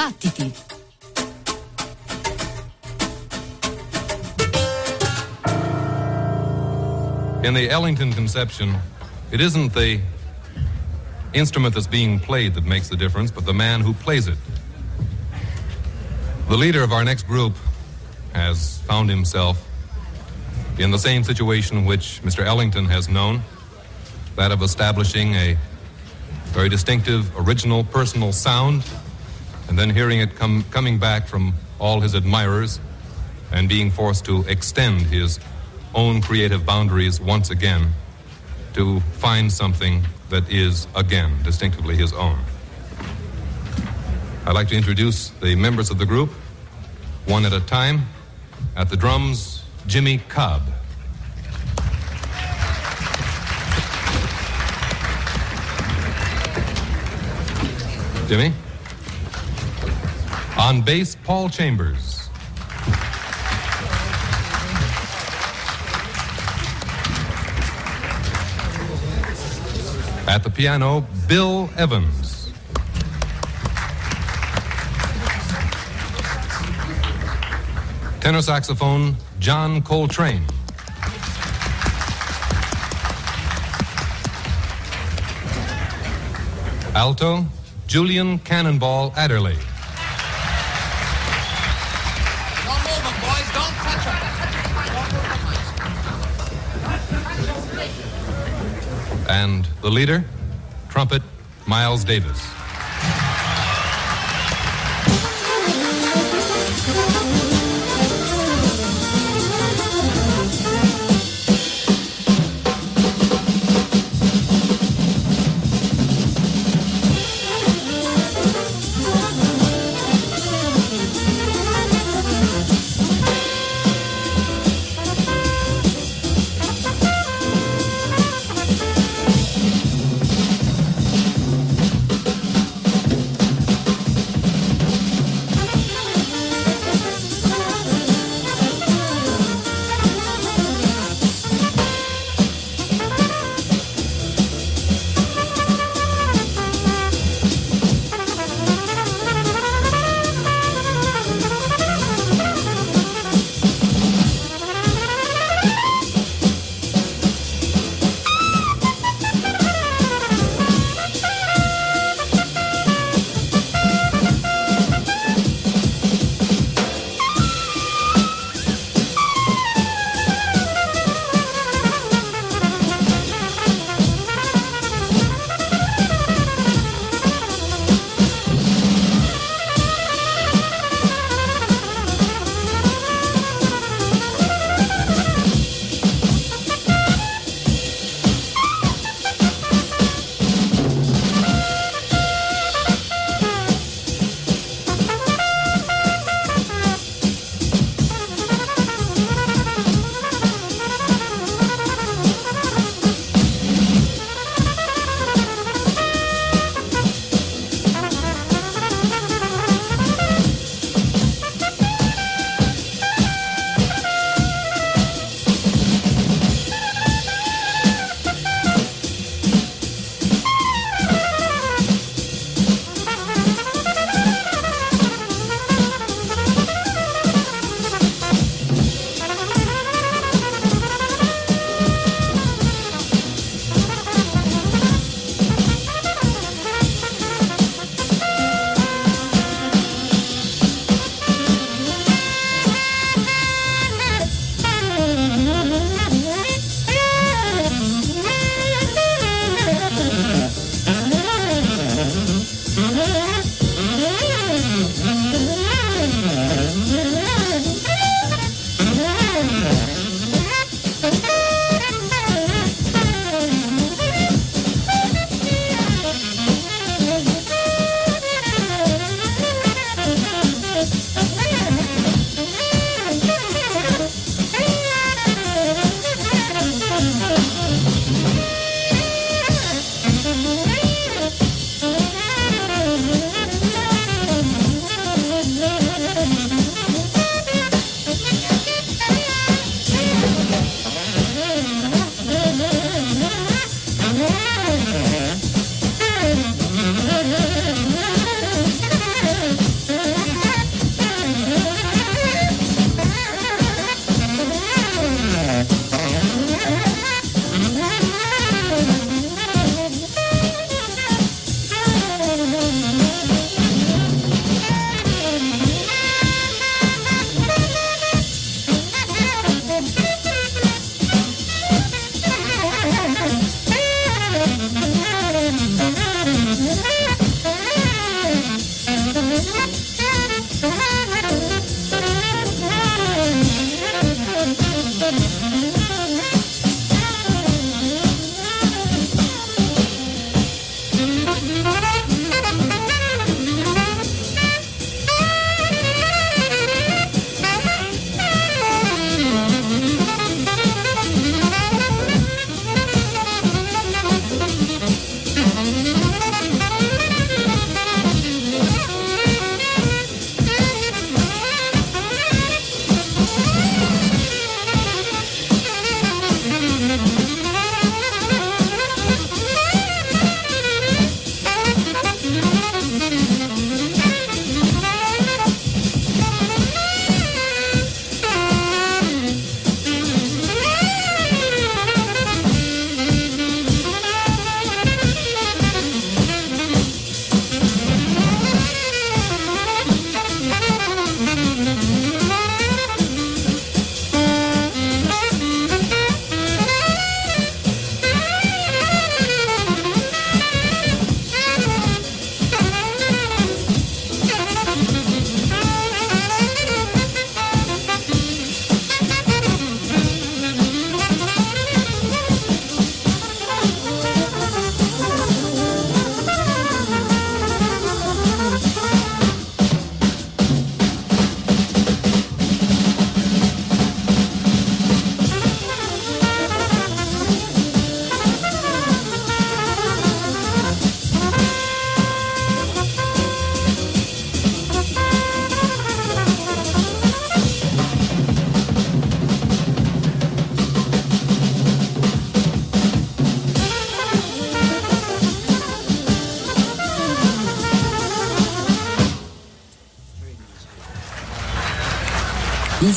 Battiti! In the Ellington conception, it isn't the instrument that's being played that makes the difference, but the man who plays it. The leader of our next group has found himself in the same situation which Mr. Ellington has known that of establishing a very distinctive, original, personal sound, and then hearing it come, coming back from all his admirers and being forced to extend his own creative boundaries once again to find something that is, again, distinctively his own. I'd like to introduce the members of the group, one at a time. At the drums, Jimmy Cobb. Jimmy? On bass, Paul Chambers. At the piano, Bill Evans. Tenor saxophone, John Coltrane. Alto, Julian Cannonball Adderley. And the leader, trumpet, Miles Davis.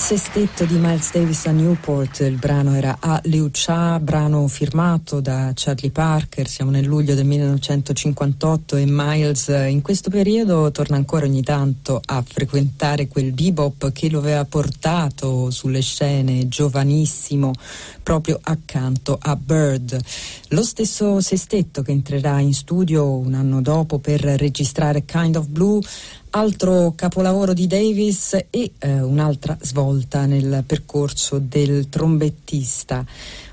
Sestetto di Miles Davis a Newport, il brano era A Liu Cha, brano firmato da Charlie Parker, siamo nel luglio del 1958 e Miles in questo periodo torna ancora ogni tanto a frequentare quel bebop che lo aveva portato sulle scene giovanissimo proprio accanto a Bird. Lo stesso sestetto che entrerà in studio un anno dopo per registrare Kind of Blue altro capolavoro di Davis e eh, un'altra svolta nel percorso del trombettista.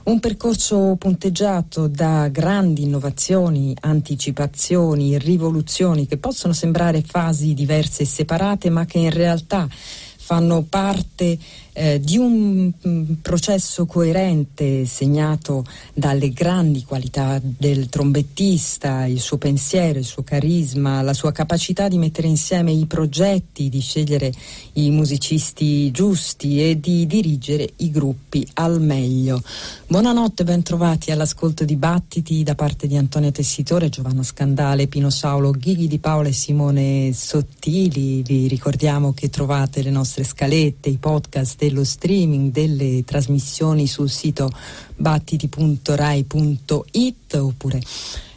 Un percorso punteggiato da grandi innovazioni, anticipazioni, rivoluzioni che possono sembrare fasi diverse e separate, ma che in realtà fanno parte eh, di un mm, processo coerente segnato dalle grandi qualità del trombettista, il suo pensiero, il suo carisma, la sua capacità di mettere insieme i progetti, di scegliere i musicisti giusti e di dirigere i gruppi al meglio. Buonanotte, ben trovati all'ascolto di Battiti da parte di Antonio Tessitore, Giovanni Scandale, Pino Saulo, Ghighi di Paola e Simone Sottili. Vi ricordiamo che trovate le nostre scalette, i podcast dello streaming delle trasmissioni sul sito battiti.rai.it oppure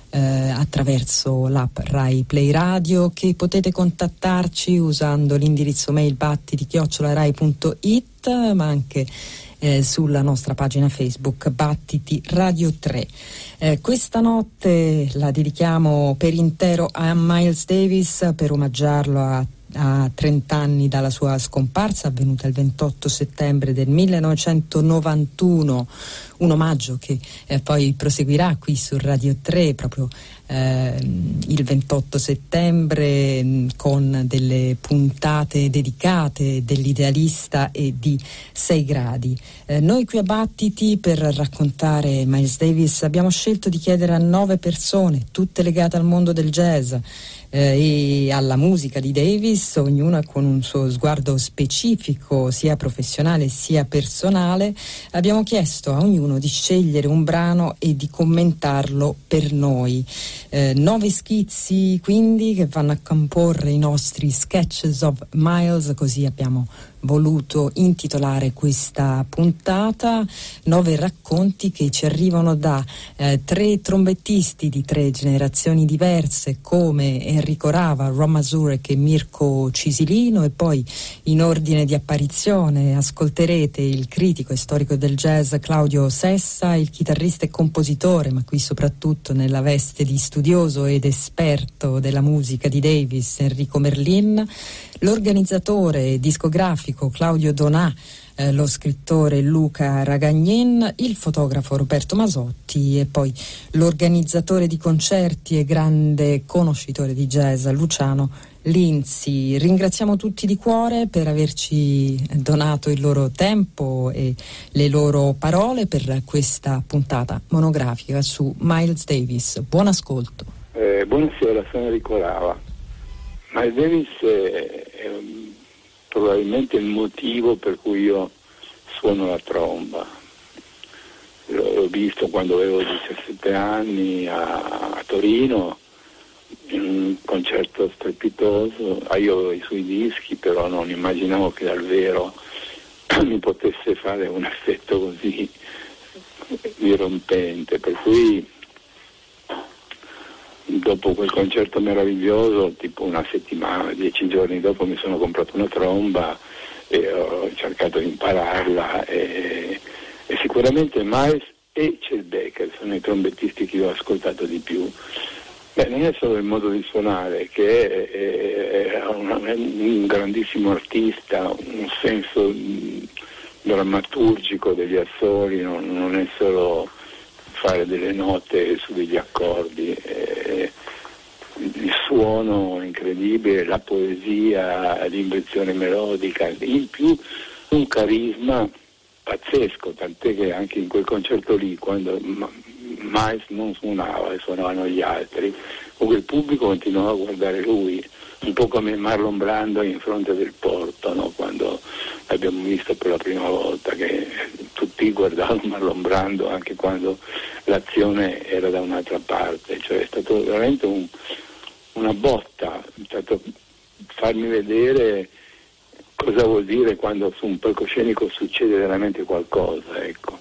eh, attraverso l'app Rai Play Radio che potete contattarci usando l'indirizzo mail battiti-rai.it ma anche eh, sulla nostra pagina Facebook Battiti Radio 3. Eh, questa notte la dedichiamo per intero a Miles Davis per omaggiarlo a a 30 anni dalla sua scomparsa avvenuta il 28 settembre del 1991, un omaggio che eh, poi proseguirà qui su Radio 3 proprio eh, il 28 settembre mm, con delle puntate dedicate dell'idealista e di 6 gradi. Eh, noi qui a Battiti per raccontare Miles Davis abbiamo scelto di chiedere a nove persone, tutte legate al mondo del jazz, eh, e alla musica di Davis, ognuna con un suo sguardo specifico, sia professionale sia personale, abbiamo chiesto a ognuno di scegliere un brano e di commentarlo per noi. Eh, nove schizzi quindi che vanno a comporre i nostri sketches of Miles, così abbiamo voluto intitolare questa puntata, nove racconti che ci arrivano da eh, tre trombettisti di tre generazioni diverse come Enrico Rava, Ron Mazurek e Mirko Cisilino e poi in ordine di apparizione ascolterete il critico e storico del jazz Claudio Sessa, il chitarrista e compositore, ma qui soprattutto nella veste di studioso ed esperto della musica di Davis, Enrico Merlin, l'organizzatore discografico Claudio Donà, eh, lo scrittore Luca Ragagnin, il fotografo Roberto Masotti e poi l'organizzatore di concerti e grande conoscitore di jazz Luciano Linzi. Ringraziamo tutti di cuore per averci donato il loro tempo e le loro parole per questa puntata monografica su Miles Davis. Buon ascolto. Eh, buonasera, sono Enrico Rava. Miles Davis è, è probabilmente il motivo per cui io suono la tromba. L'ho visto quando avevo 17 anni a, a Torino in un concerto strepitoso, ah, io avevo i suoi dischi, però non immaginavo che dal vero mi potesse fare un effetto così dirompente, per cui dopo quel concerto meraviglioso, tipo una settimana, dieci giorni dopo mi sono comprato una tromba e ho cercato di impararla e, e sicuramente Miles e Chet sono i trombettisti che ho ascoltato di più. Beh, non è solo il modo di suonare, che è, è, una, è un grandissimo artista, un senso drammaturgico degli assoli, non, non è solo fare delle note su degli accordi. Eh, il suono incredibile, la poesia, l'invenzione melodica, in più un carisma pazzesco, tant'è che anche in quel concerto lì, quando Miles non suonava e suonavano gli altri, comunque il pubblico continuava a guardare lui un po' come Marlon Brando in fronte del porto, no? quando l'abbiamo visto per la prima volta, che tutti guardavano Marlon Brando anche quando l'azione era da un'altra parte, cioè è stato veramente un, una botta, è stato farmi vedere cosa vuol dire quando su un palcoscenico succede veramente qualcosa, ecco.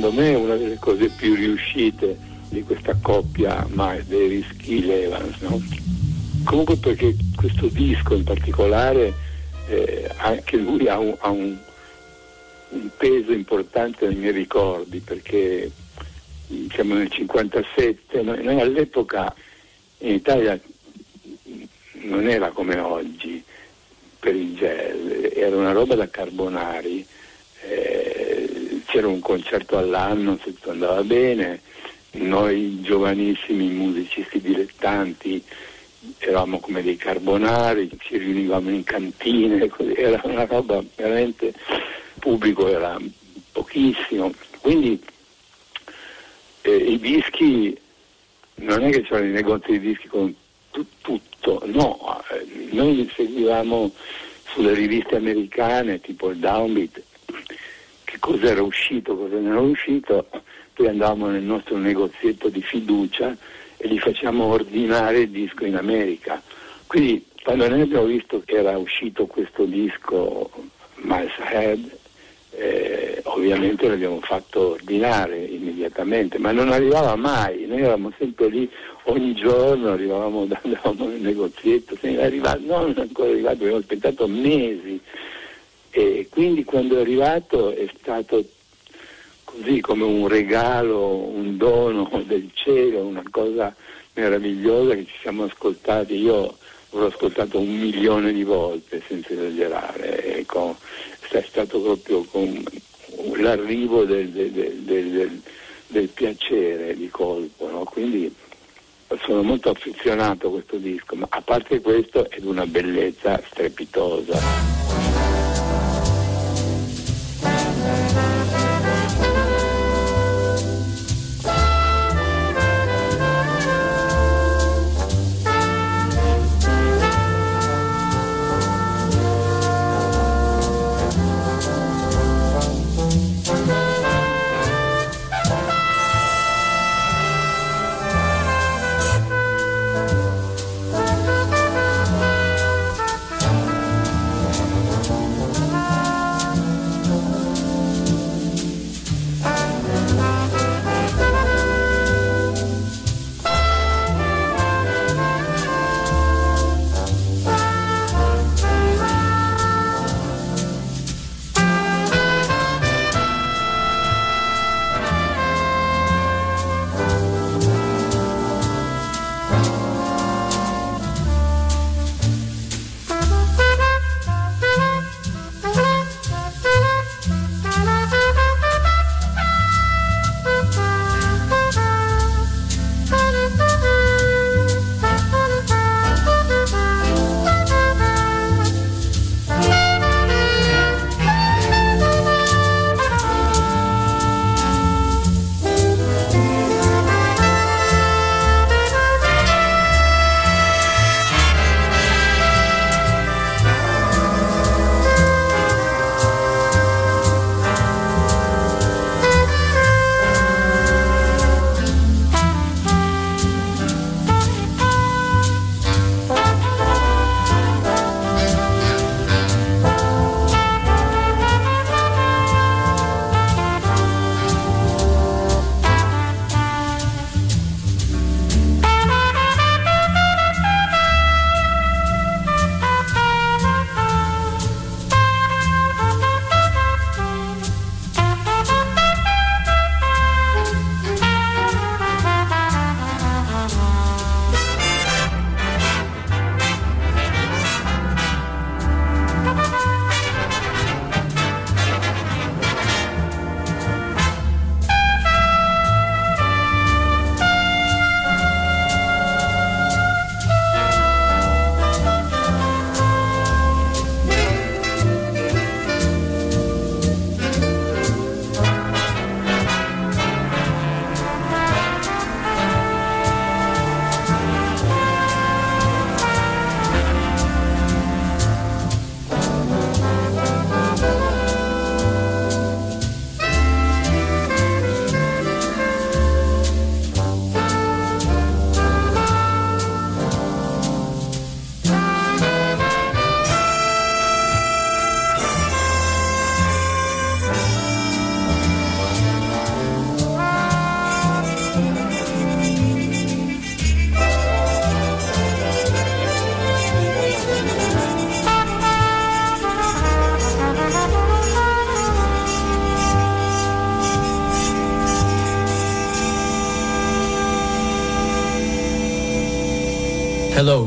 Secondo me una delle cose più riuscite di questa coppia Miles Davis Kill Evans no? comunque perché questo disco in particolare eh, anche lui ha, un, ha un, un, peso importante nei miei ricordi perché siamo nel 57 noi, noi all'epoca in Italia non era come oggi per il jazz era una roba da carbonari concerto all'anno se tutto andava bene, noi giovanissimi musicisti dilettanti eravamo come dei carbonari, ci riunivamo in cantine, così, era una roba veramente, il pubblico era pochissimo, quindi eh, i dischi, non è che c'erano i negozi di dischi con tu, tutto, no, eh, noi seguivamo sulle riviste americane tipo il Downbeat cosa era uscito, cosa non era uscito, poi andavamo nel nostro negozietto di fiducia e gli facciamo ordinare il disco in America. Quindi quando noi abbiamo visto che era uscito questo disco Miles Head, eh, ovviamente l'abbiamo fatto ordinare immediatamente, ma non arrivava mai, noi eravamo sempre lì, ogni giorno arrivavamo, andavamo nel negozietto, ne arrivato, non è ancora arrivato, abbiamo aspettato mesi e quindi quando è arrivato è stato così come un regalo, un dono del cielo, una cosa meravigliosa che ci siamo ascoltati. Io l'ho ascoltato un milione di volte senza esagerare, ecco, è stato proprio con l'arrivo del, del, del, del piacere di colpo, no? quindi sono molto affezionato a questo disco, ma a parte questo è di una bellezza strepitosa.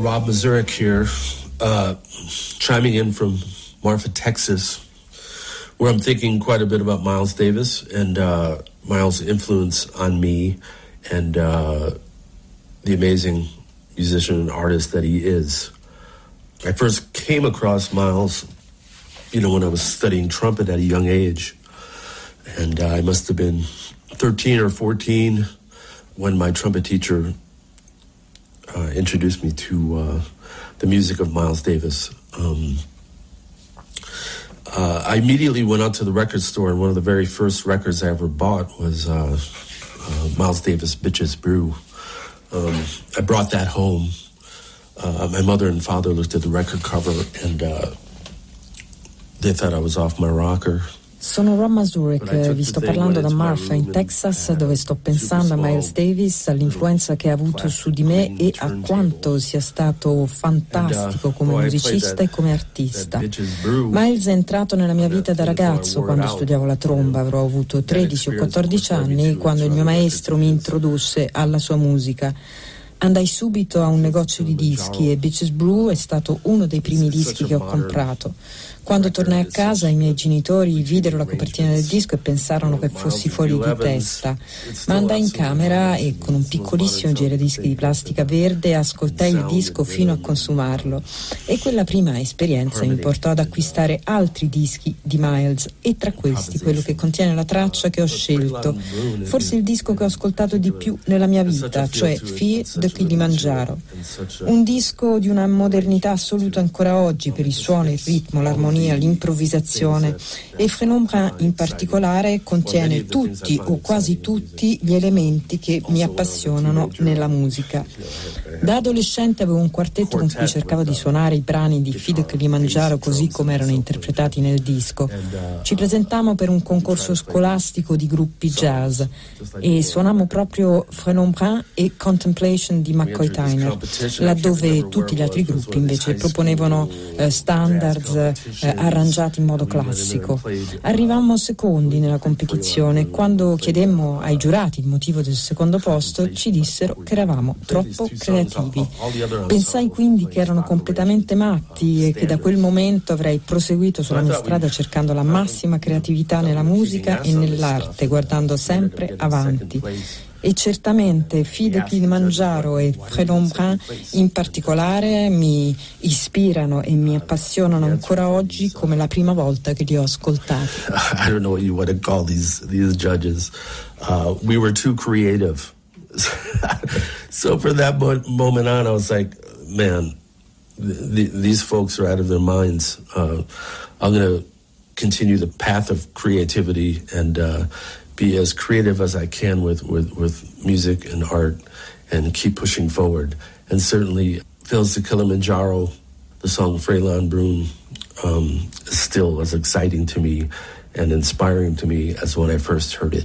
Rob Mazurek here, uh, chiming in from Marfa, Texas, where I'm thinking quite a bit about Miles Davis and uh, Miles' influence on me and uh, the amazing musician and artist that he is. I first came across Miles, you know, when I was studying trumpet at a young age. And uh, I must have been 13 or 14 when my trumpet teacher uh, introduced me to uh, the music of Miles Davis. Um, uh, I immediately went out to the record store, and one of the very first records I ever bought was uh, uh, Miles Davis' Bitches Brew. Um, I brought that home. Uh, my mother and father looked at the record cover, and they thought I was off my rocker. Sono Ron Mazurek, vi sto parlando da Marfa in Texas dove sto pensando a Miles Davis, all'influenza che ha avuto su di me e a quanto sia stato fantastico come musicista e come artista. Miles è entrato nella mia vita da ragazzo quando studiavo la tromba, avrò avuto 13 o 14 anni quando il mio maestro mi introdusse alla sua musica. Andai subito a un negozio di dischi e Bitches Brew è stato uno dei primi dischi che ho comprato. Quando tornai a casa i miei genitori videro la copertina del disco e pensarono che fossi fuori di testa, ma andai in camera e con un piccolissimo giradischi di plastica verde ascoltai il disco fino a consumarlo. E quella prima esperienza mi portò ad acquistare altri dischi di Miles e tra questi quello che contiene la traccia che ho scelto, forse il disco che ho ascoltato di più nella mia vita, cioè Fear the Kilimanjaro, un disco di una modernità assoluta ancora oggi per il suono, il ritmo, l'armonia l'improvvisazione e Frenombrun in particolare contiene tutti o quasi tutti gli elementi che mi appassionano nella musica. Da adolescente avevo un quartetto con cui cercavo di suonare i brani di Fide Kilimangiaro così come erano interpretati nel disco. Ci presentammo per un concorso scolastico di gruppi jazz e suonammo proprio Frenombrun e Contemplation di McCoy Tyner, laddove tutti gli altri gruppi invece proponevano eh, standards, eh, eh, arrangiati in modo classico. Arrivammo secondi nella competizione. Quando chiedemmo ai giurati il motivo del secondo posto, ci dissero che eravamo troppo creativi. Pensai quindi che erano completamente matti e che da quel momento avrei proseguito sulla mia strada cercando la massima creatività nella musica e nell'arte, guardando sempre avanti e certamente Fide Kilimangiaro e Fredombrun in particolare mi ispirano e mi appassionano ancora oggi come la prima volta che li ho ascoltati. I don't know what you want to call these, these judges. Uh, we were too creative. so for that mo- moment on, I was like, man, th- these folks are out of their minds. Uh, I'm going to continue the path of creativity and uh, be as creative as I can with, with, with music and art and keep pushing forward. And certainly, Phil's the Kilimanjaro, the song Freylon Broom, um, is still as exciting to me and inspiring to me as when I first heard it.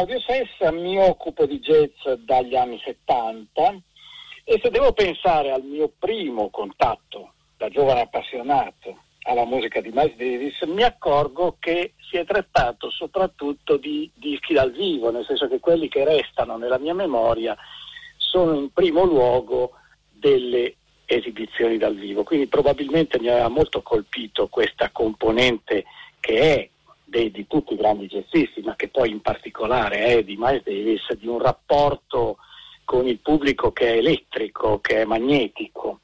Claudio Sessa, mi occupo di jazz dagli anni 70 e se devo pensare al mio primo contatto da giovane appassionato alla musica di Miles Davis, mi accorgo che si è trattato soprattutto di dischi dal vivo, nel senso che quelli che restano nella mia memoria sono in primo luogo delle esibizioni dal vivo. Quindi probabilmente mi aveva molto colpito questa componente che è dei, di tutti i grandi jazzisti, ma che poi in particolare è di Miles Davis, di un rapporto con il pubblico che è elettrico, che è magnetico.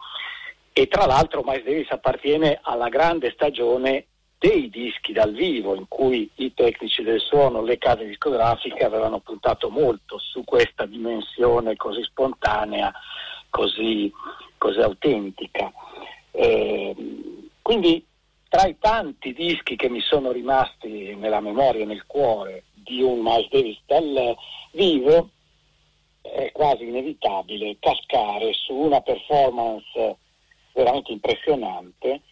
E tra l'altro Miles Davis appartiene alla grande stagione dei dischi dal vivo, in cui i tecnici del suono, le case discografiche avevano puntato molto su questa dimensione così spontanea, così, così autentica. Eh, quindi tra i tanti dischi che mi sono rimasti nella memoria e nel cuore di un Miles Davis dal vivo, è quasi inevitabile cascare su una performance veramente impressionante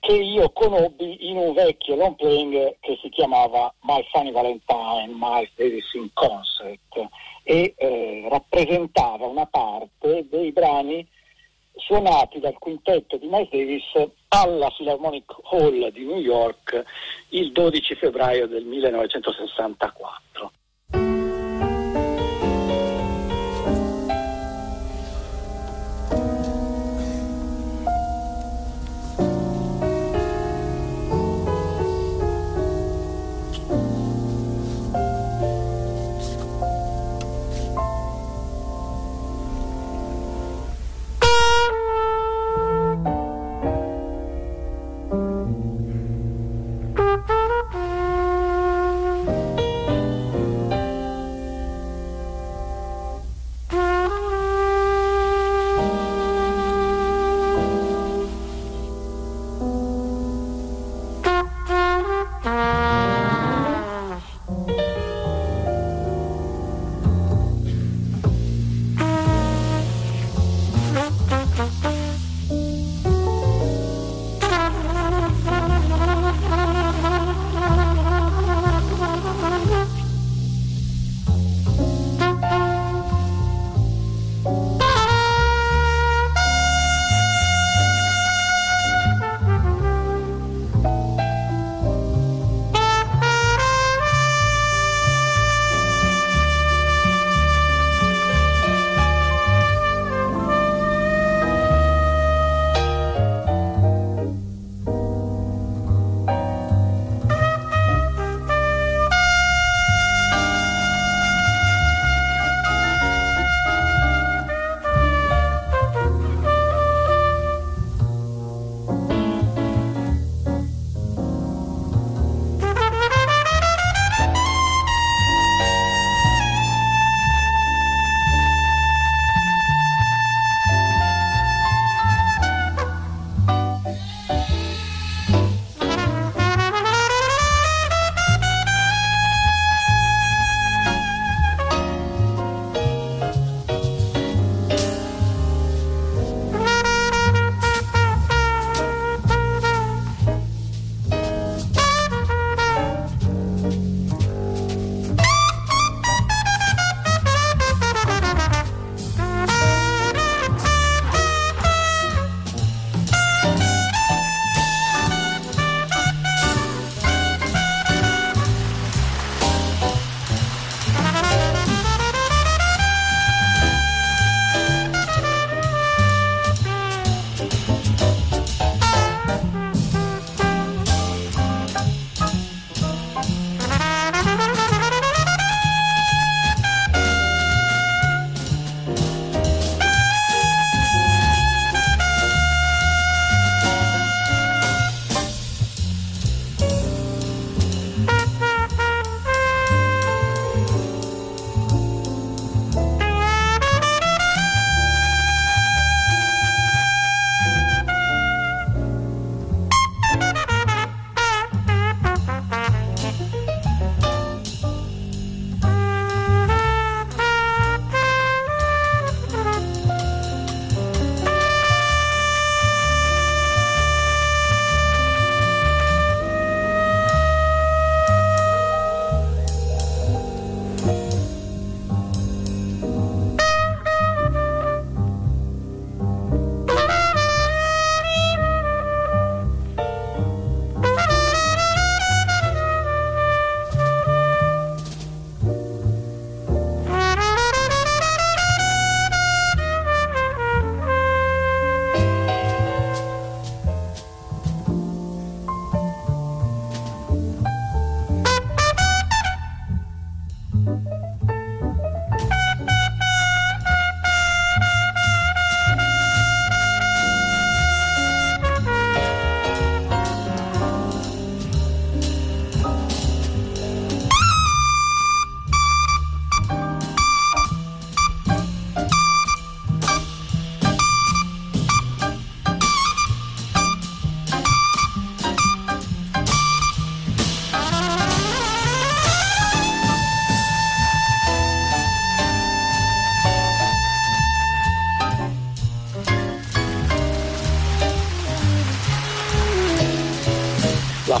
che io conobbi in un vecchio long playing che si chiamava My Funny Valentine, Miles Davis in Concert e eh, rappresentava una parte dei brani suonati dal quintetto di Miles Davis alla Philharmonic Hall di New York il 12 febbraio del 1964.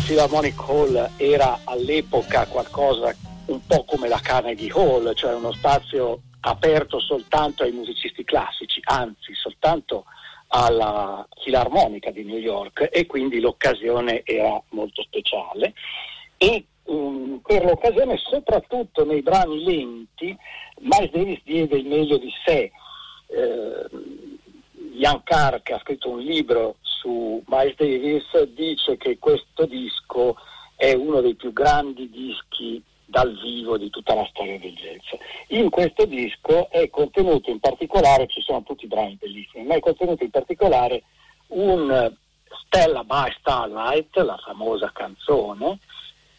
Philharmonic Hall era all'epoca qualcosa un po' come la Carnegie Hall, cioè uno spazio aperto soltanto ai musicisti classici, anzi soltanto alla Filarmonica di New York e quindi l'occasione era molto speciale. E um, per l'occasione soprattutto nei brani lenti Miles Davis diede il meglio di sé. Eh, Ian Carr che ha scritto un libro su Miles Davis dice che questo disco è uno dei più grandi dischi dal vivo di tutta la storia del jazz. In questo disco è contenuto in particolare, ci sono tutti i brani bellissimi, ma è contenuto in particolare un Stella by Starlight, la famosa canzone,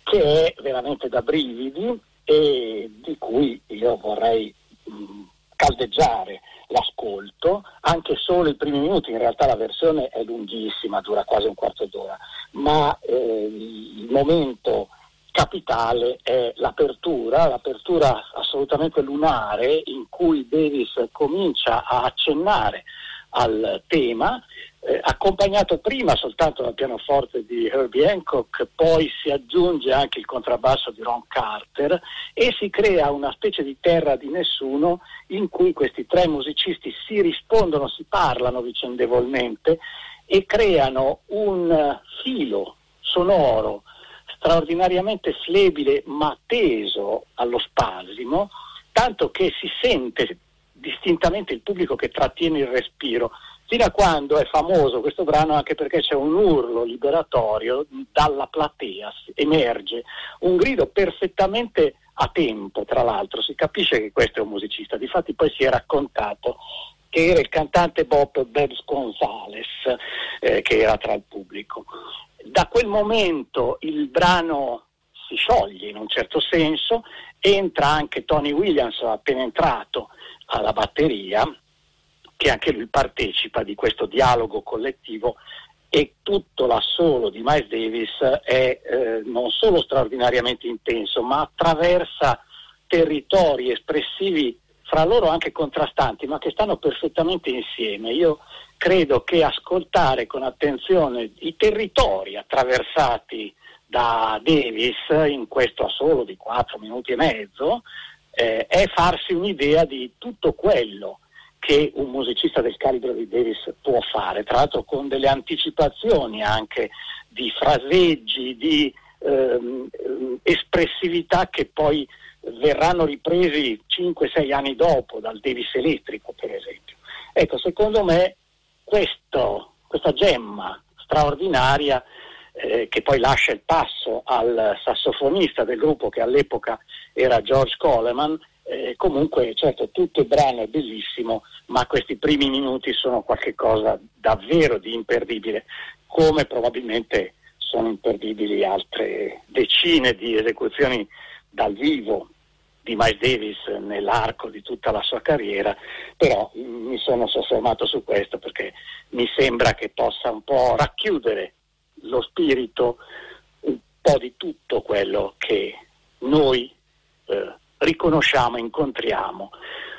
che è veramente da brividi e di cui io vorrei mh, caldeggiare l'ascolto, anche solo i primi minuti, in realtà la versione è lunghissima, dura quasi un quarto d'ora, ma eh, il momento capitale è l'apertura, l'apertura assolutamente lunare in cui Davis comincia a accennare al tema, eh, accompagnato prima soltanto dal pianoforte di Herbie Hancock, poi si aggiunge anche il contrabbasso di Ron Carter e si crea una specie di terra di nessuno in cui questi tre musicisti si rispondono, si parlano vicendevolmente e creano un filo sonoro straordinariamente flebile ma teso allo spasimo, tanto che si sente distintamente il pubblico che trattiene il respiro, fino a quando è famoso questo brano anche perché c'è un urlo liberatorio dalla platea, emerge un grido perfettamente a tempo, tra l'altro, si capisce che questo è un musicista, difatti poi si è raccontato che era il cantante Bob Babs Gonzales eh, che era tra il pubblico. Da quel momento il brano si scioglie in un certo senso, entra anche Tony Williams appena entrato alla batteria, che anche lui partecipa di questo dialogo collettivo e tutto l'assolo di Miles Davis è eh, non solo straordinariamente intenso, ma attraversa territori espressivi fra loro anche contrastanti, ma che stanno perfettamente insieme. Io credo che ascoltare con attenzione i territori attraversati da Davis in questo assolo di 4 minuti e mezzo eh, è farsi un'idea di tutto quello che un musicista del calibro di Davis può fare, tra l'altro con delle anticipazioni anche di fraseggi, di ehm, espressività che poi verranno ripresi 5-6 anni dopo dal Davis elettrico, per esempio. Ecco, secondo me questo, questa gemma straordinaria eh, che poi lascia il passo al sassofonista del gruppo che all'epoca era George Coleman, eh, comunque certo tutto il brano è bellissimo, ma questi primi minuti sono qualcosa davvero di imperdibile, come probabilmente sono imperdibili altre decine di esecuzioni dal vivo di Miles Davis nell'arco di tutta la sua carriera, però mi sono soffermato su questo perché mi sembra che possa un po' racchiudere lo spirito un po' di tutto quello che noi eh, riconosciamo, incontriamo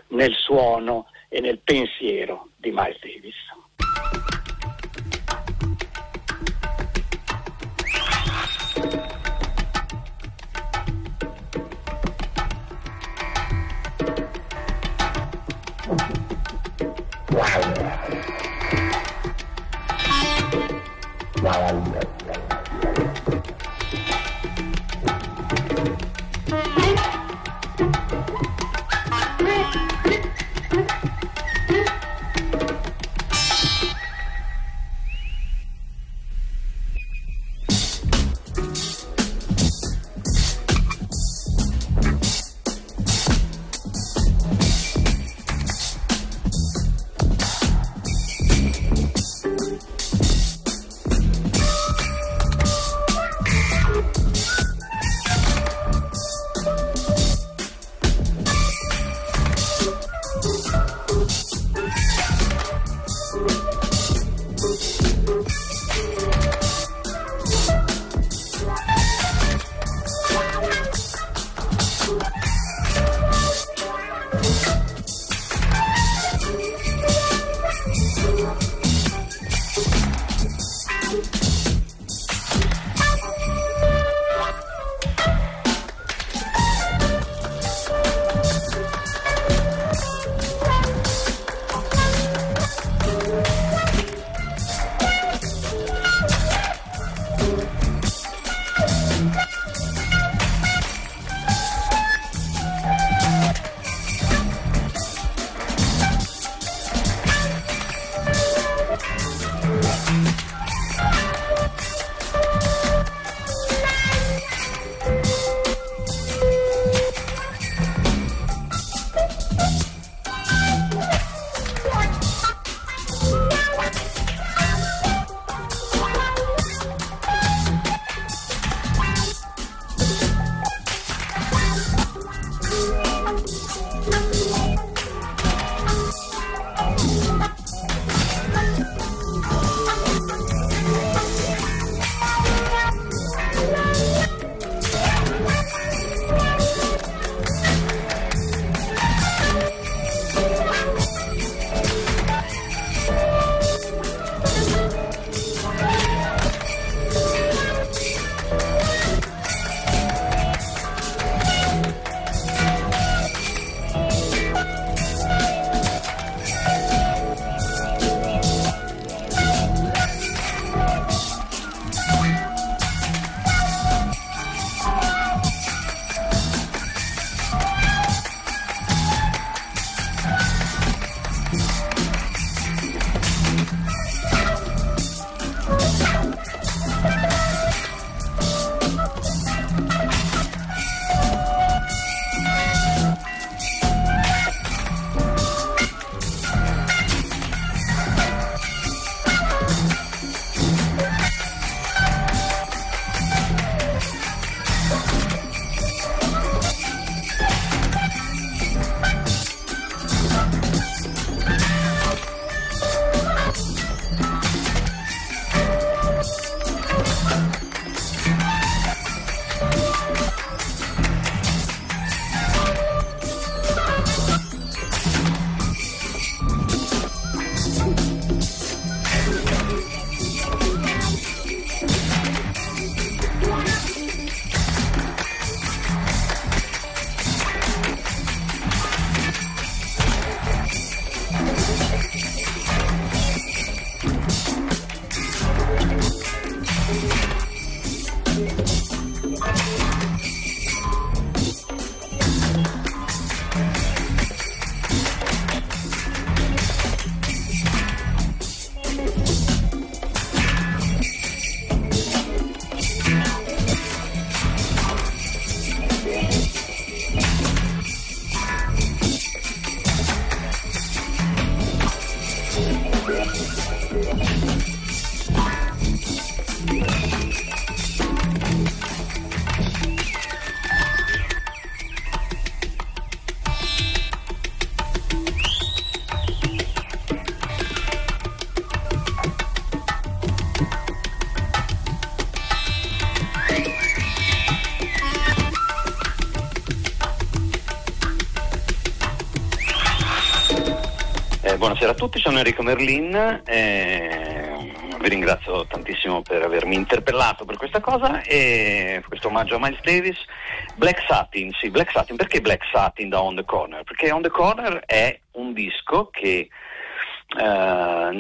nel suono e nel pensiero di Miles Davis. Wow. Wow. Buonasera a tutti, sono Enrico Merlin. Vi ringrazio tantissimo per avermi interpellato per questa cosa e questo omaggio a Miles Davis. Black Satin, sì, Black Satin, perché Black Satin da On the Corner? Perché On the Corner è un disco che Uh,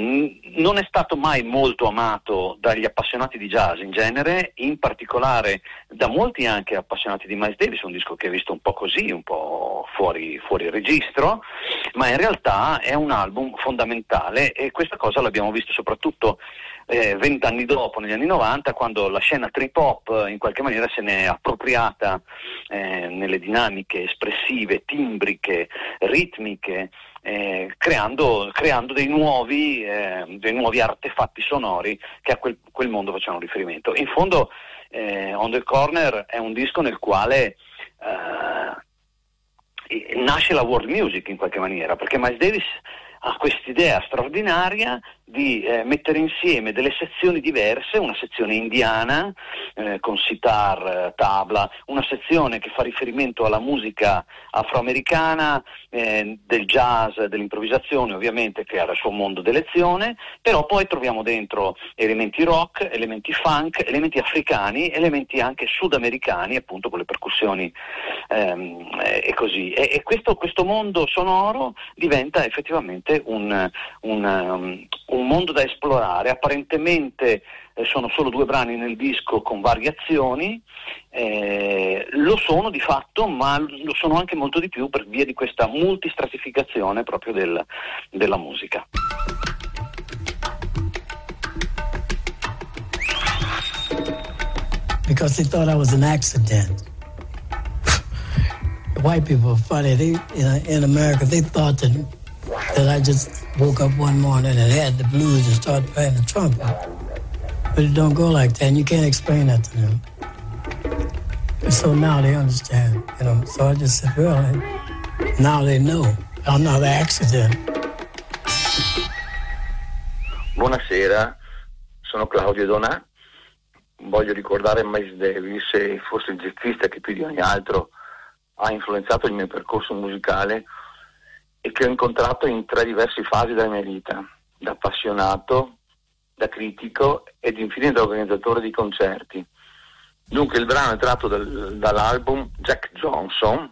non è stato mai molto amato dagli appassionati di jazz in genere, in particolare da molti anche appassionati di Miles Davis, un disco che è visto un po' così, un po' fuori, fuori registro, ma in realtà è un album fondamentale e questa cosa l'abbiamo visto soprattutto eh, vent'anni dopo, negli anni 90, quando la scena trip hop in qualche maniera se ne è appropriata eh, nelle dinamiche espressive, timbriche, ritmiche eh, creando, creando dei, nuovi, eh, dei, nuovi, artefatti sonori che a quel, quel mondo facevano riferimento. In fondo eh, On the Corner è un disco nel quale eh, nasce la world music in qualche maniera, perché Miles Davis ha quest'idea straordinaria di eh, mettere insieme delle sezioni diverse, una sezione indiana eh, con sitar, eh, tabla, una sezione che fa riferimento alla musica afroamericana, eh, del jazz, dell'improvvisazione ovviamente che era il suo mondo d'elezione, però poi troviamo dentro elementi rock, elementi funk, elementi africani, elementi anche sudamericani appunto con le percussioni ehm, e così. E, e questo, questo, mondo sonoro diventa effettivamente un, un, um, un un mondo da esplorare, apparentemente eh, sono solo due brani nel disco con variazioni, eh, lo sono di fatto, ma lo sono anche molto di più per via di questa multistratificazione proprio del, della musica. Because they thought I was an accident. white people are funny. They, in, in America, they thought that that I just woke up one morning and had the blues and started playing the trumpet. But it don't go like that, and you can't explain that to them. And so now they understand, you know. So I just said, well, now they know. I'm not an accident. Buonasera, sono Claudio Donà. Voglio ricordare Miles Davis forse il jazzista che più di ogni altro ha influenzato il mio percorso musicale e che ho incontrato in tre diverse fasi della mia vita, da appassionato, da critico ed infine da organizzatore di concerti. Dunque il brano è tratto dal, dall'album Jack Johnson,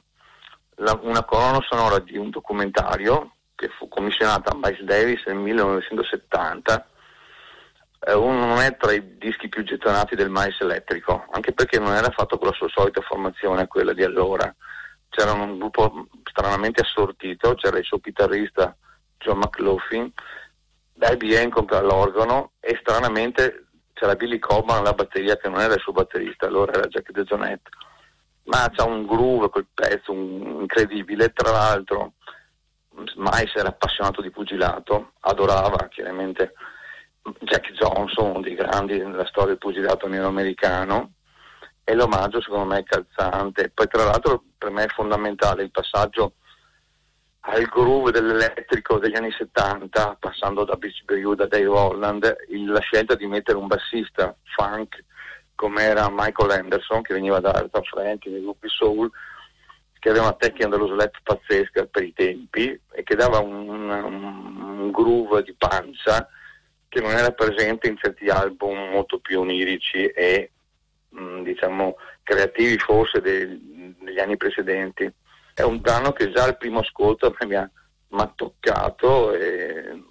la, una colonna sonora di un documentario che fu commissionato a Miles Davis nel 1970. Eh, non è tra i dischi più gettonati del Miles elettrico, anche perché non era fatto con la sua solita formazione, quella di allora c'era un gruppo stranamente assortito, c'era il suo chitarrista John McLaughlin, Darby Hancock all'organo e stranamente c'era Billy Coban alla batteria che non era il suo batterista, allora era Jack DeJohnette. Ma c'ha un groove quel pezzo un, incredibile, tra l'altro Miles era appassionato di pugilato, adorava chiaramente Jack Johnson, uno dei grandi della storia del pugilato nero-americano, e l'omaggio secondo me è calzante. Poi tra l'altro per me è fondamentale il passaggio al groove dell'elettrico degli anni 70, passando da Beach Bayou, da Dave Holland, la scelta di mettere un bassista funk come era Michael Anderson, che veniva da Arthur Frank nei gruppi soul, che aveva una tecnica dello slap pazzesca per i tempi e che dava un, un, un groove di pancia che non era presente in certi album molto più onirici e mm, diciamo creativi forse dei, degli anni precedenti. È un brano che già al primo ascolto mi ha, mi toccato e,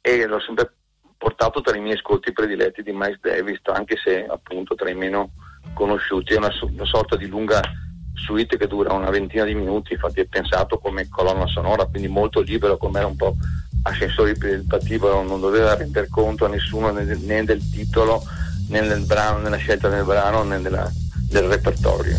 e l'ho sempre portato tra i miei ascolti prediletti di Miles Davis, anche se appunto tra i meno conosciuti. È una, una sorta di lunga suite che dura una ventina di minuti, infatti è pensato come colonna sonora, quindi molto libero, come era un po' ascensore ipotetivo, non doveva rendere conto a nessuno né, del titolo nel brano, nella scelta del brano nella, del repertorio.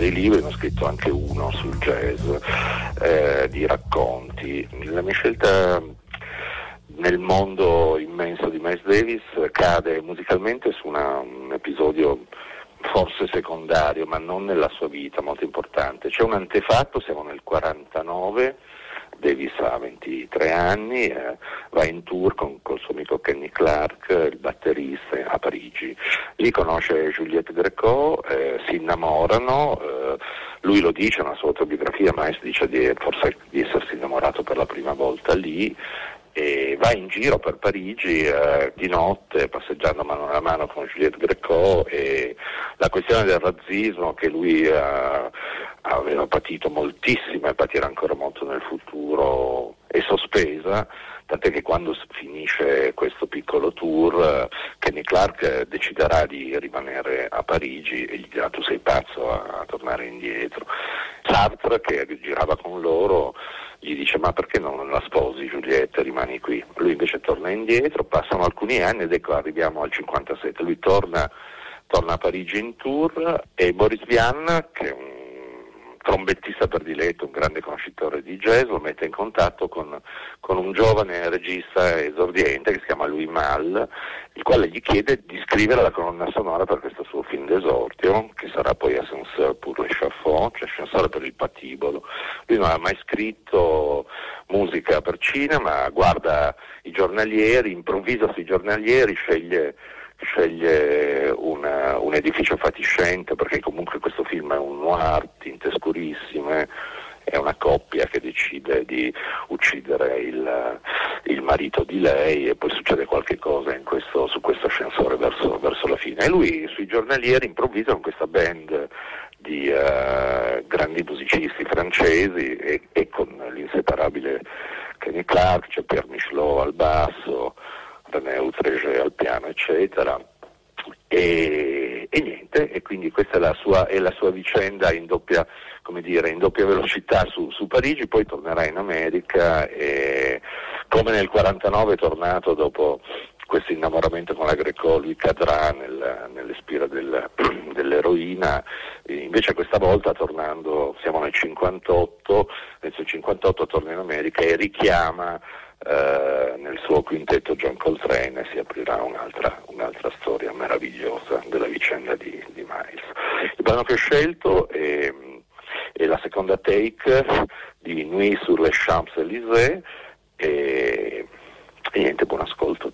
Dei libri, ne ho scritto anche uno sul jazz, eh, di racconti. La mia scelta nel mondo immenso di Miles Davis cade musicalmente su una, un episodio forse secondario, ma non nella sua vita, molto importante. C'è un antefatto, siamo nel 49, Davis ha 23 anni, eh, va in tour con il suo amico Kenny Clark, il batterista, a Parigi. Lì conosce Juliette Greco, eh, si innamorano, eh, lui lo dice nella sua autobiografia, ma dice di, forse di essersi innamorato per la prima volta lì e va in giro per Parigi eh, di notte passeggiando mano a mano con Juliette Greco e la questione del razzismo che lui eh, aveva patito moltissimo e patirà ancora molto nel futuro è sospesa tant'è che quando finisce questo piccolo tour eh, Kenny Clark deciderà di rimanere a Parigi e gli dirà tu sei pazzo a, a tornare indietro Sartre che girava con loro gli dice ma perché non la sposi Giulietta, rimani qui? Lui invece torna indietro, passano alcuni anni ed ecco arriviamo al 57, lui torna, torna a Parigi in tour e Boris Vian, che è un trombettista per diletto, un grande conoscitore di jazz, lo mette in contatto con, con, un giovane regista esordiente che si chiama Louis Mal, il quale gli chiede di scrivere la colonna sonora per questo suo film d'esordio, che sarà poi Ascenseur pour l'échafaud, cioè Ascensore per il patibolo. Lui non ha mai scritto musica per cinema, guarda i giornalieri, improvvisa sui giornalieri, sceglie sceglie una, un edificio fatiscente perché comunque questo film è un noir, tinte scurissime, è una coppia che decide di uccidere il, il marito di lei e poi succede qualche cosa questo, su questo ascensore verso, verso, la fine. E lui sui giornalieri improvvisa con questa band di uh, grandi musicisti francesi e, e, con l'inseparabile Kenny Clark, c'è Pierre Michelot al basso, René Utreger al piano, eccetera. E, e, niente, e quindi questa è la sua, è la sua vicenda in doppia, dire, in doppia velocità su, su, Parigi, poi tornerà in America e come nel 49 è tornato dopo questo innamoramento con la Greco, lui cadrà nel, nelle del, dell'eroina, invece questa volta tornando, siamo nel 58, nel 58 torna in America e richiama eh, nel suo quintetto John Coltrane si aprirà un'altra, un'altra storia meravigliosa della vicenda di, di, Miles. Il brano che ho scelto è, è la seconda take di Nuit sur les Champs-Élysées e, e niente, buon ascolto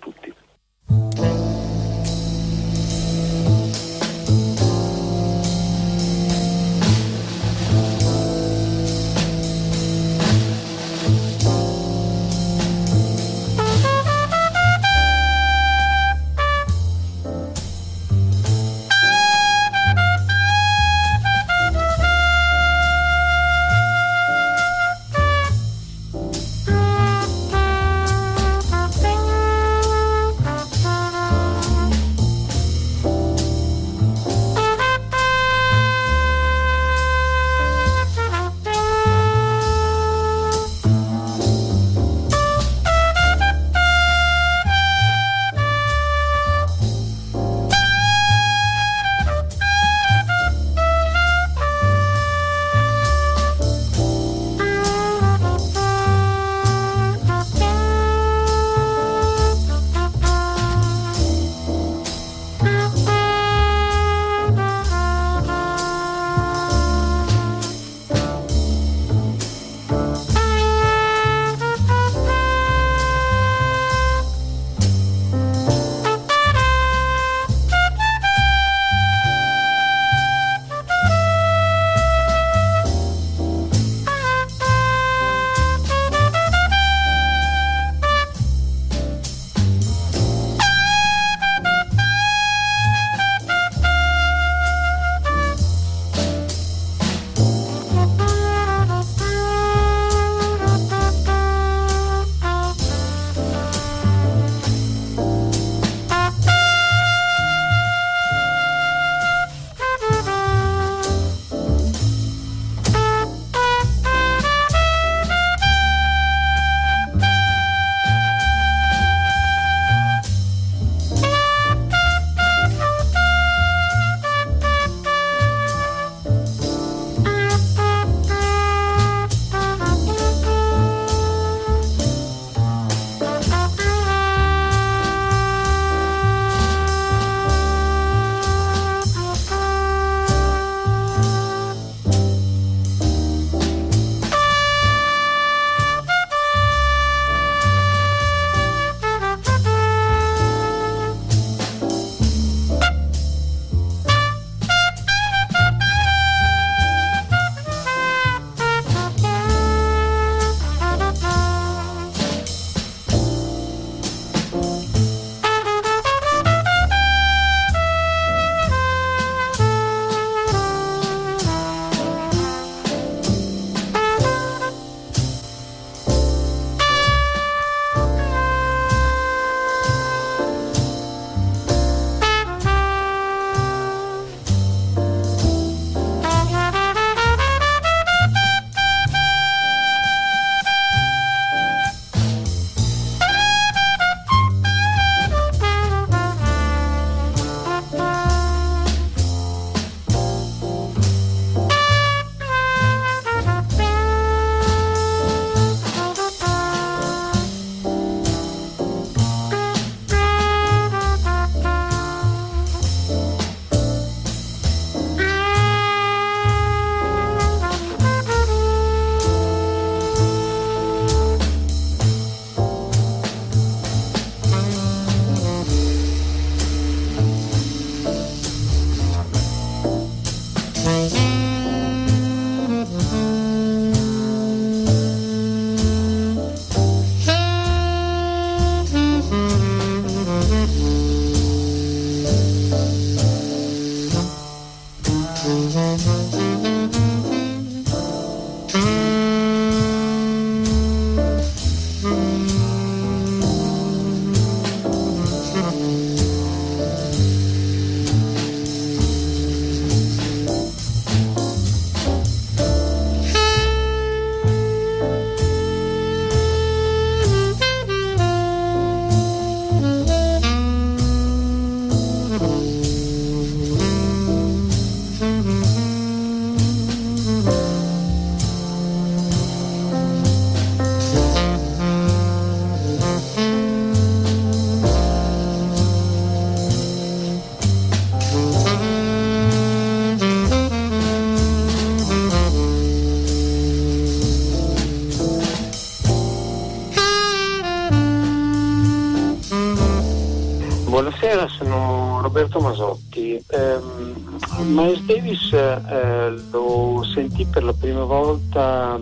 Roberto Masotti. Um, Miles Davis eh, lo sentì per la prima volta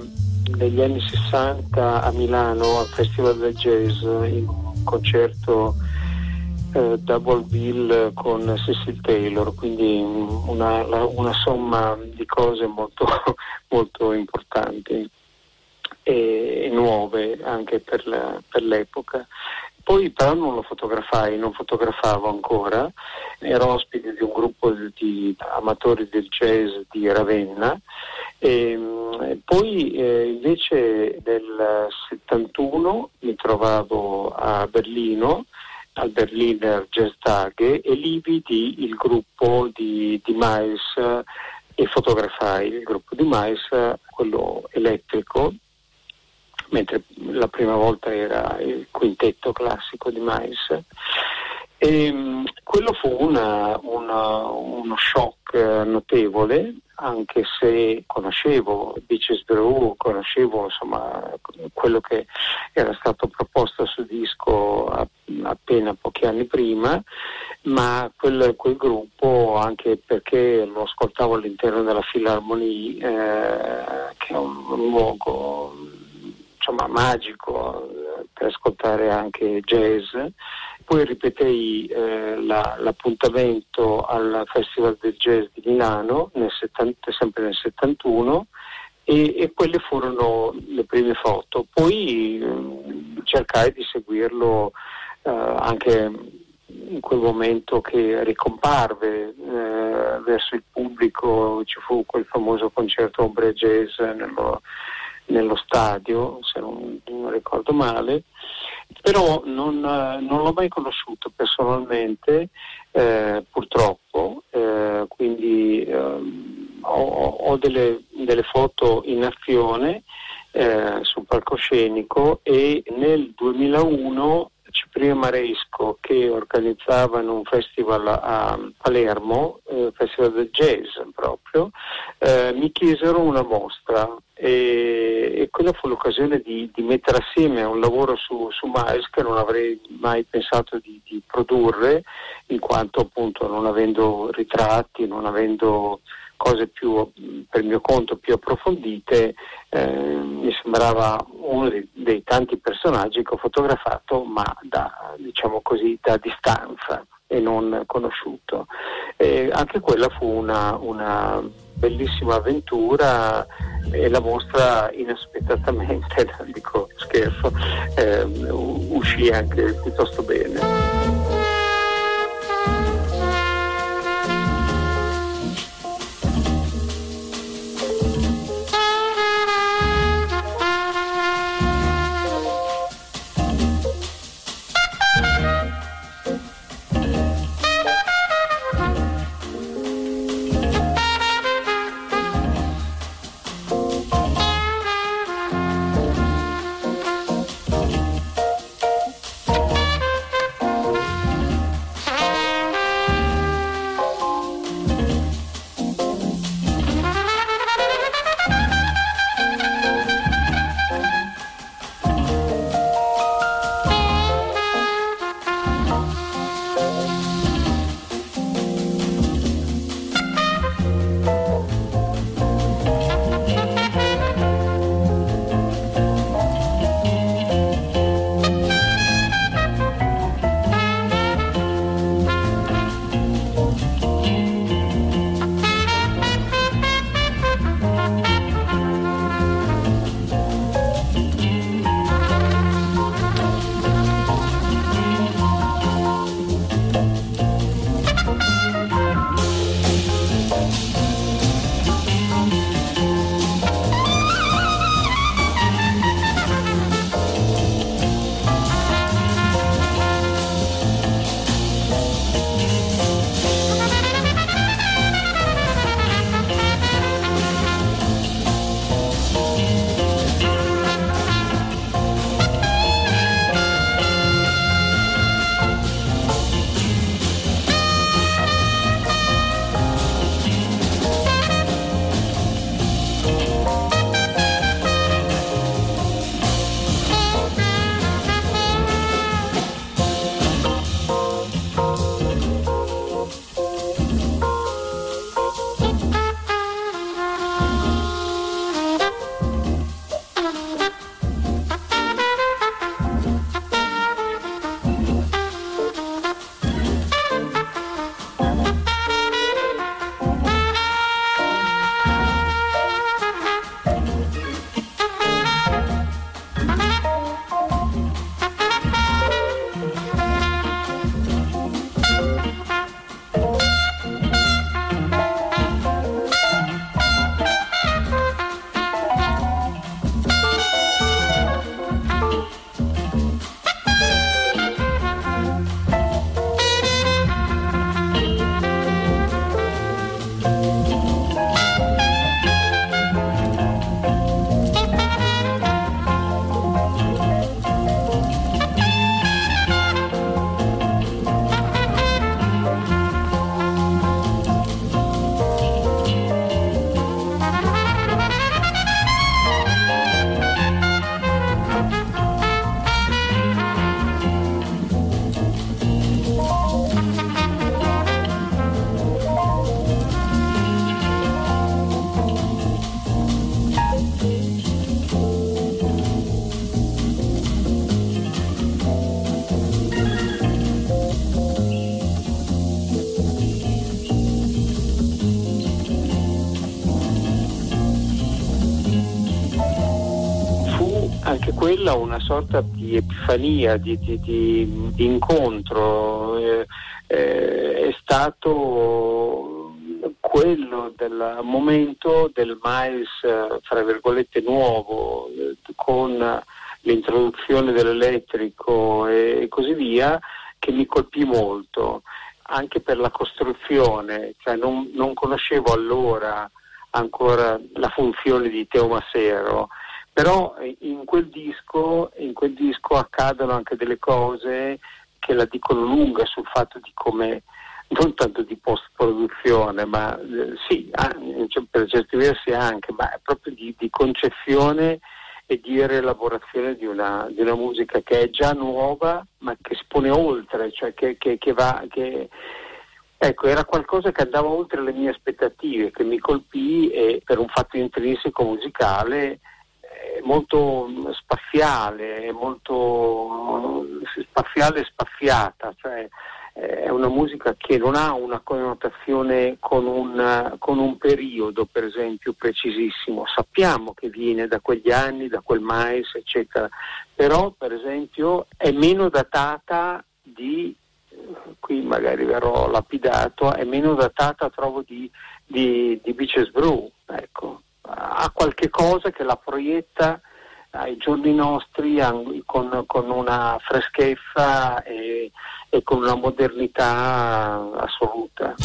negli anni 60 a Milano al Festival del Jazz in un concerto eh, Double Bill con Cecil Taylor, quindi una, una somma di cose molto, molto importanti e nuove anche per, la, per l'epoca. Poi però non lo fotografai, non fotografavo ancora, ero ospite di un gruppo di amatori del jazz di Ravenna e poi eh, invece nel 71 mi trovavo a Berlino al Berliner Jazz Tage e lì vidi il gruppo di, di Mais e fotografai il gruppo di Mais, quello elettrico, mentre la prima volta era il quintetto classico di Mais. E, um, quello fu una, una, uno shock notevole, anche se conoscevo Beaches Brew, conoscevo insomma, quello che era stato proposto su disco appena pochi anni prima, ma quel, quel, gruppo, anche perché lo ascoltavo all'interno della Philharmonie, eh, che è un, un luogo insomma, magico eh, per ascoltare anche jazz. Poi ripetei eh, la, l'appuntamento al Festival del Jazz di Milano, nel 70, sempre nel 71, e, e, quelle furono le prime foto. Poi eh, cercai di seguirlo eh, anche in quel momento che ricomparve eh, verso il pubblico, ci fu quel famoso concerto Ombre Jazz nello, nello stadio, se non, non ricordo male, però non, non, l'ho mai conosciuto personalmente, eh, purtroppo, eh, quindi eh, ho, ho delle, delle, foto in azione eh, sul palcoscenico e nel 2001 Cipriano Maresco che organizzavano un festival a Palermo, eh, festival del jazz proprio, eh, mi chiesero una mostra e, e quella fu l'occasione di, di, mettere assieme un lavoro su, su Miles che non avrei mai pensato di, di produrre in quanto appunto non avendo ritratti, non avendo cose più per mio conto più approfondite, eh, mi sembrava uno dei, dei, tanti personaggi che ho fotografato, ma da, diciamo così, da distanza e non conosciuto. E anche quella fu una, una bellissima avventura e la mostra inaspettatamente, dico scherzo, eh, uscì anche piuttosto bene. Quella una sorta di epifania, di, di, di, di incontro. Eh, eh, è stato quello del momento del mais, fra virgolette, nuovo, eh, con l'introduzione dell'elettrico e, così via, che mi colpì molto, anche per la costruzione, cioè non, non conoscevo allora ancora la funzione di Teo Massero, però in quel disco, in quel disco accadono anche delle cose che la dicono lunga sul fatto di come non tanto di post produzione, ma eh, sì, cioè, per certi versi anche, ma proprio di, di concezione e di rielaborazione di una, di una, musica che è già nuova ma che si pone oltre, cioè che, che, che va... Che, ecco, era qualcosa che andava oltre le mie aspettative, che mi colpì e per un fatto intrinseco musicale eh, molto spaziale, molto spaziale e spaziata, cioè è una musica che non ha una connotazione con un, con un, periodo, per esempio, precisissimo. Sappiamo che viene da quegli anni, da quel mais, eccetera, però, per esempio, è meno datata di, qui magari verrò lapidato, è meno datata, trovo, di, di, di Beaches Brew, ecco. Ha qualche cosa che la proietta ai giorni nostri con, con una freschezza e, e con una modernità assoluta.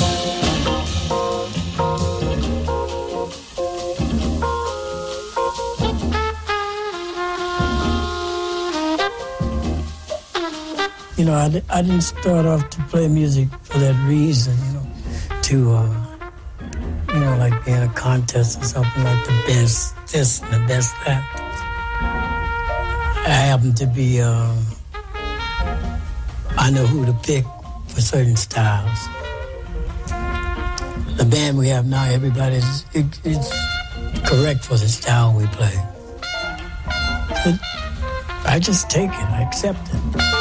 You know, I, I didn't start off to play music for that reason, you know, to, uh, you know, like being a contest or something like the best this and the best that. I happen to be, uh, I know who to pick for certain styles. The band we have now, everybody's it, it's correct for the style we play. But I just take it, I accept it.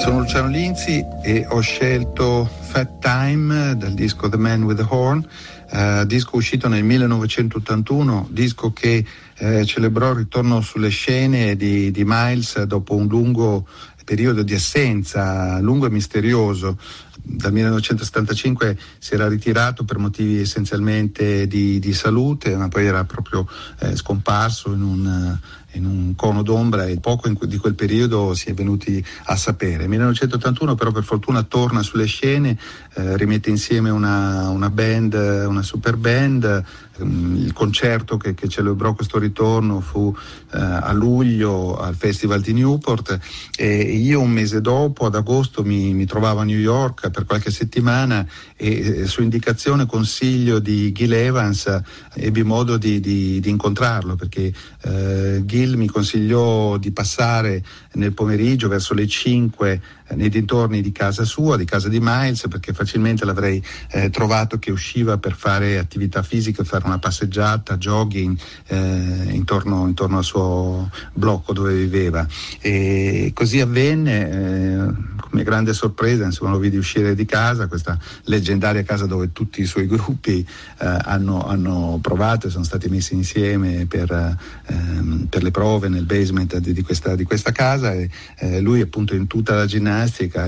Sono Luciano Linzi e ho scelto Fat Time dal disco The Man with the Horn, eh, disco uscito nel 1981, disco che eh, celebrò il ritorno sulle scene di, di Miles dopo un lungo periodo di assenza, lungo e misterioso. Dal 1975 si era ritirato per motivi essenzialmente di, di salute, ma poi era proprio eh, scomparso in un in un cono d'ombra e poco in, di quel periodo si è venuti a sapere. 1981 però per fortuna torna sulle scene, eh, rimette insieme una, una, band, una super band, il concerto che, che, celebrò questo ritorno fu eh, a luglio al Festival di Newport e io un mese dopo, ad agosto, mi, mi trovavo a New York per qualche settimana e su indicazione consiglio di Gil Evans ebbi modo di, di, di incontrarlo perché eh, Gil mi consigliò di passare nel pomeriggio verso le 5 eh, nei dintorni di casa sua, di casa di Miles, perché facilmente l'avrei eh, trovato che usciva per fare attività fisica, fare una passeggiata, jogging eh, intorno, intorno, al suo blocco dove viveva. E così avvenne, eh, con mia grande sorpresa, insomma, lo vidi uscire di casa, questa leggendaria casa dove tutti i suoi gruppi eh, hanno, hanno, provato e sono stati messi insieme per, ehm, per le prove nel basement di, di, questa, di questa casa casa e eh, lui appunto in tutta la ginnastica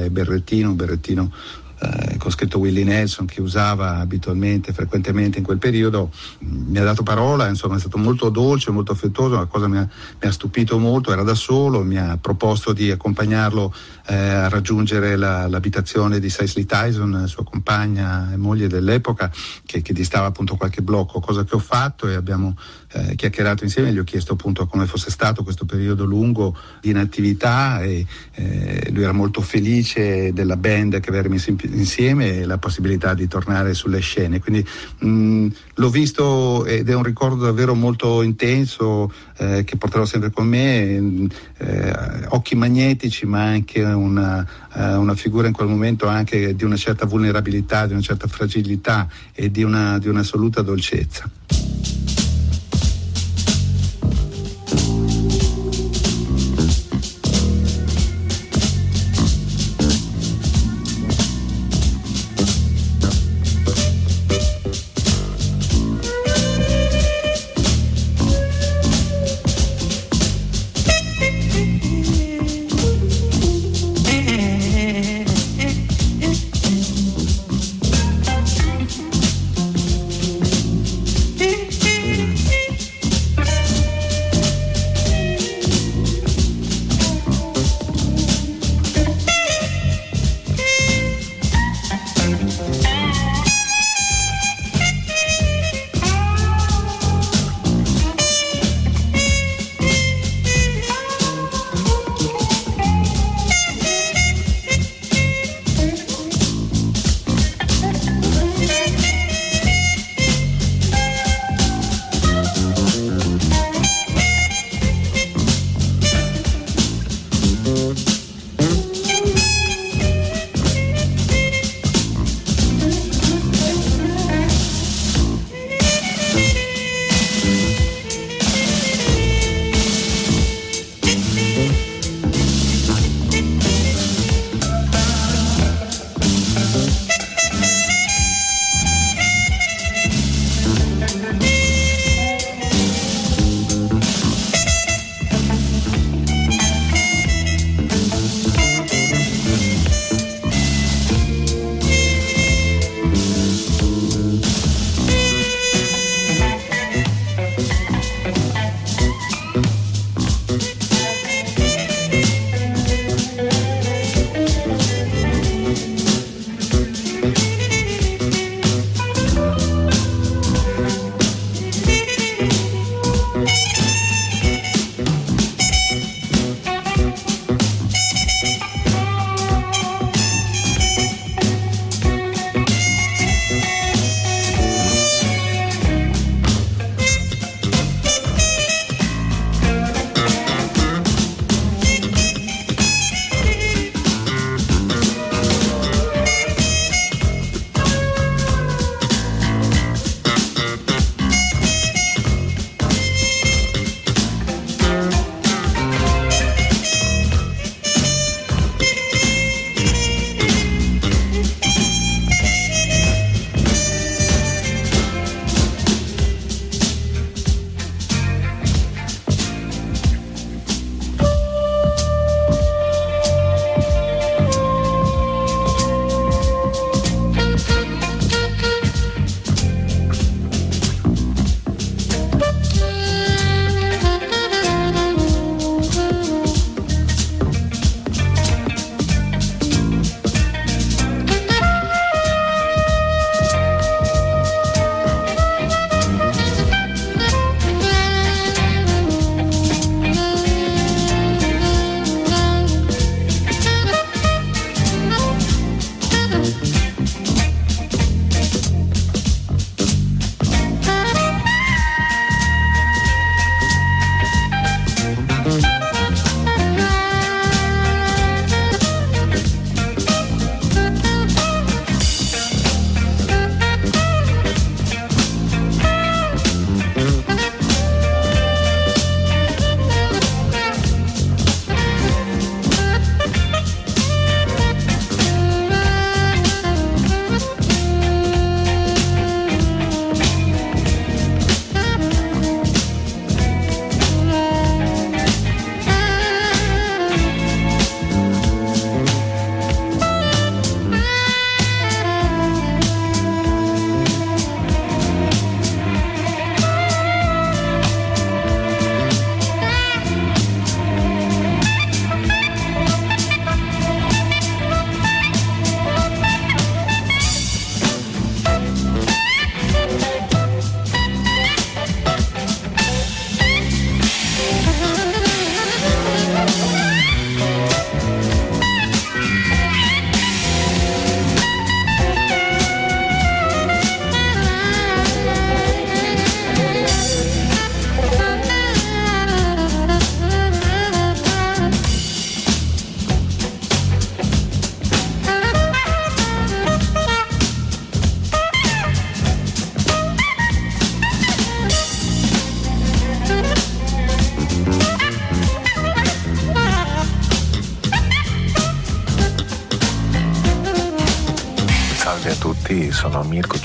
e berrettino, berrettino eh, con scritto Willie Nelson che usava abitualmente, frequentemente in quel periodo, mi ha dato parola, insomma è stato molto dolce, molto affettuoso, una cosa mi ha, mi ha stupito molto, era da solo, mi ha proposto di accompagnarlo eh, a raggiungere la, l'abitazione di Cicely Tyson, sua compagna e moglie dell'epoca, che, che distava appunto qualche blocco, cosa che ho fatto e abbiamo eh, chiacchierato insieme, gli ho chiesto appunto come fosse stato questo periodo lungo di inattività e eh, lui era molto felice della band che aveva messo in, insieme la possibilità di tornare sulle scene. Quindi mh, l'ho visto ed è un ricordo davvero molto intenso eh, che porterò sempre con me, eh, occhi magnetici ma anche una, uh, una, figura in quel momento anche di una certa vulnerabilità, di una certa fragilità e di una, di un'assoluta dolcezza.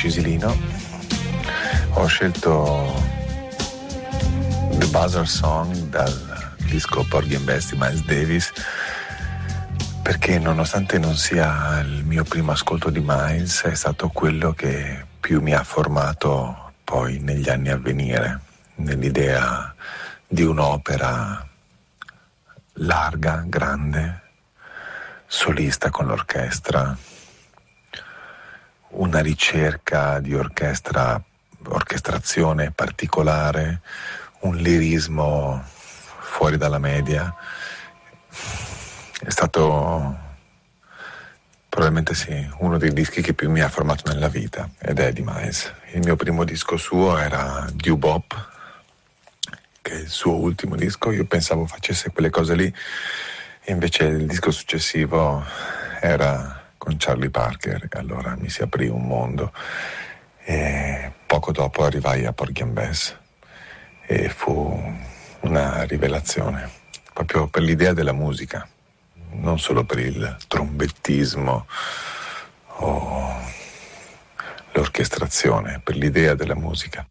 Cisilino. Ho scelto The Buzzer Song dal disco Porgy and Best di Miles Davis perché nonostante non sia il mio primo ascolto di Miles è stato quello che più mi ha formato poi negli anni a venire, nell'idea di un'opera larga, grande, solista con l'orchestra, una ricerca di orchestra, orchestrazione particolare, un lirismo fuori dalla media. È stato probabilmente sì, uno dei dischi che più mi ha formato nella vita ed è di Miles. Il mio primo disco suo era Dew Bop, che è il suo ultimo disco, io pensavo facesse quelle cose lì, invece il disco successivo era con Charlie Parker allora mi si aprì un mondo e poco dopo arrivai a Porgy and Bess e fu una rivelazione proprio per l'idea della musica, non solo per il trombettismo o l'orchestrazione, per l'idea della musica.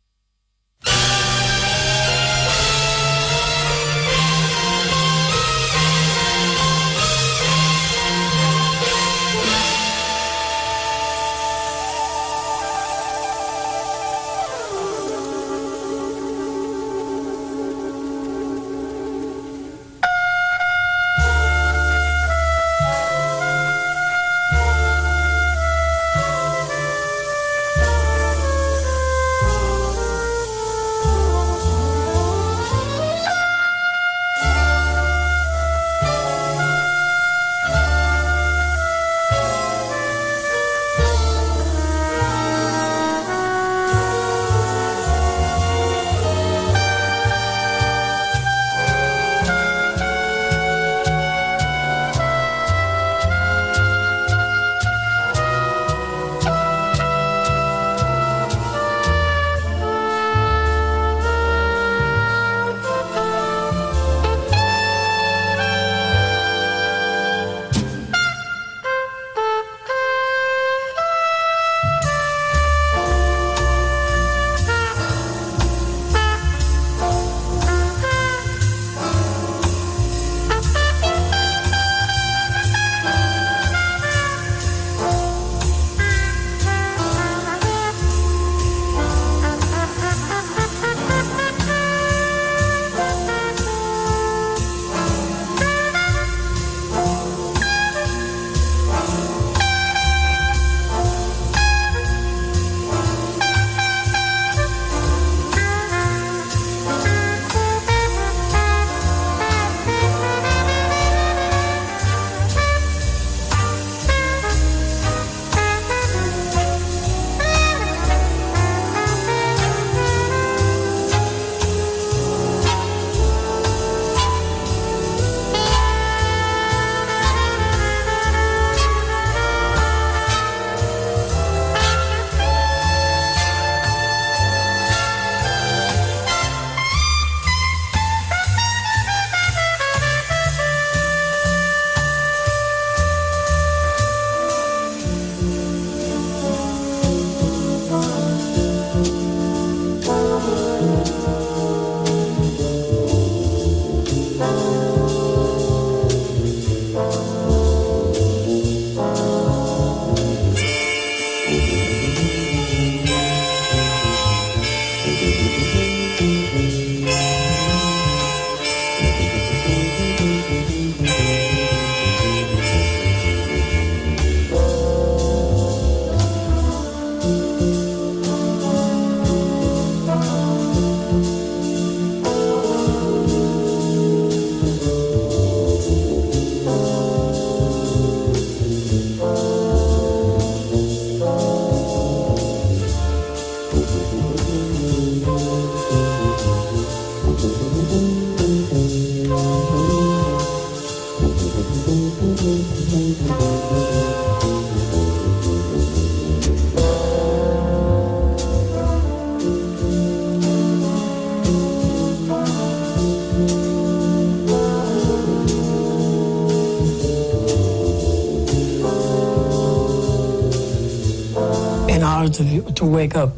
To, to wake up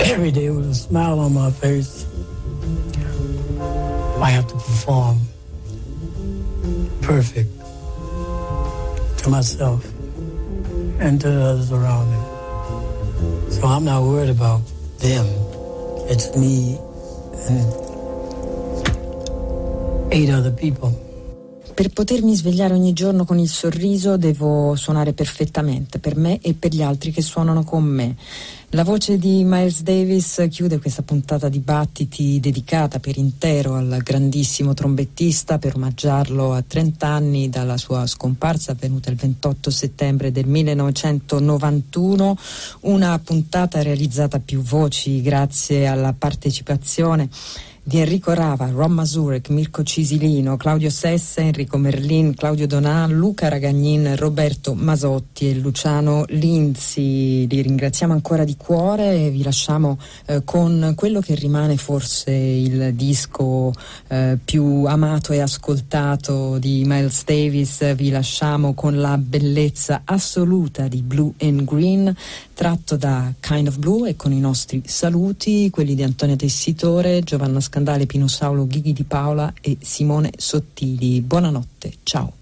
every day with a smile on my face. I have to perform perfect to myself and to the others around me. So I'm not worried about them. It's me and eight other people. Per potermi svegliare ogni giorno con il sorriso devo suonare perfettamente per me e per gli altri che suonano con me. La voce di Miles Davis chiude questa puntata di battiti dedicata per intero al grandissimo trombettista per omaggiarlo a 30 anni dalla sua scomparsa avvenuta il 28 settembre del 1991. Una puntata realizzata a più voci grazie alla partecipazione di Enrico Rava, Ron Masurek, Mirko Cisilino, Claudio Sessa, Enrico Merlin, Claudio Donan, Luca Ragagnin, Roberto Masotti e Luciano Linzi. Li ringraziamo ancora di cuore e vi lasciamo eh, con quello che rimane forse il disco eh, più amato e ascoltato di Miles Davis. Vi lasciamo con la bellezza assoluta di Blue and Green tratto da Kind of Blue e con i nostri saluti, quelli di Antonia Tessitore, Giovanna Scandale, Pino Saulo, Ghighi di Paola e Simone Sottili. Buonanotte, ciao.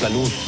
La luz.